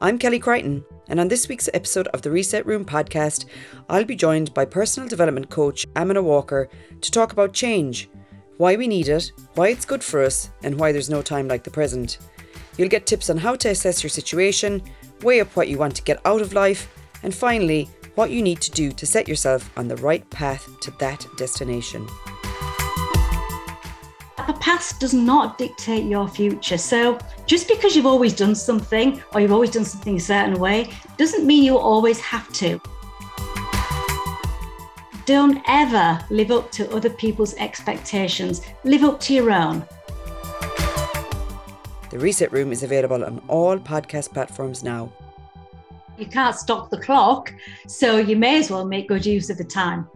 I'm Kelly Crichton, and on this week's episode of the Reset Room podcast, I'll be joined by personal development coach Amina Walker to talk about change, why we need it, why it's good for us, and why there's no time like the present. You'll get tips on how to assess your situation, weigh up what you want to get out of life, and finally, what you need to do to set yourself on the right path to that destination the past does not dictate your future. So just because you've always done something or you've always done something a certain way doesn't mean you always have to. Don't ever live up to other people's expectations. Live up to your own. The Reset Room is available on all podcast platforms now. You can't stop the clock, so you may as well make good use of the time.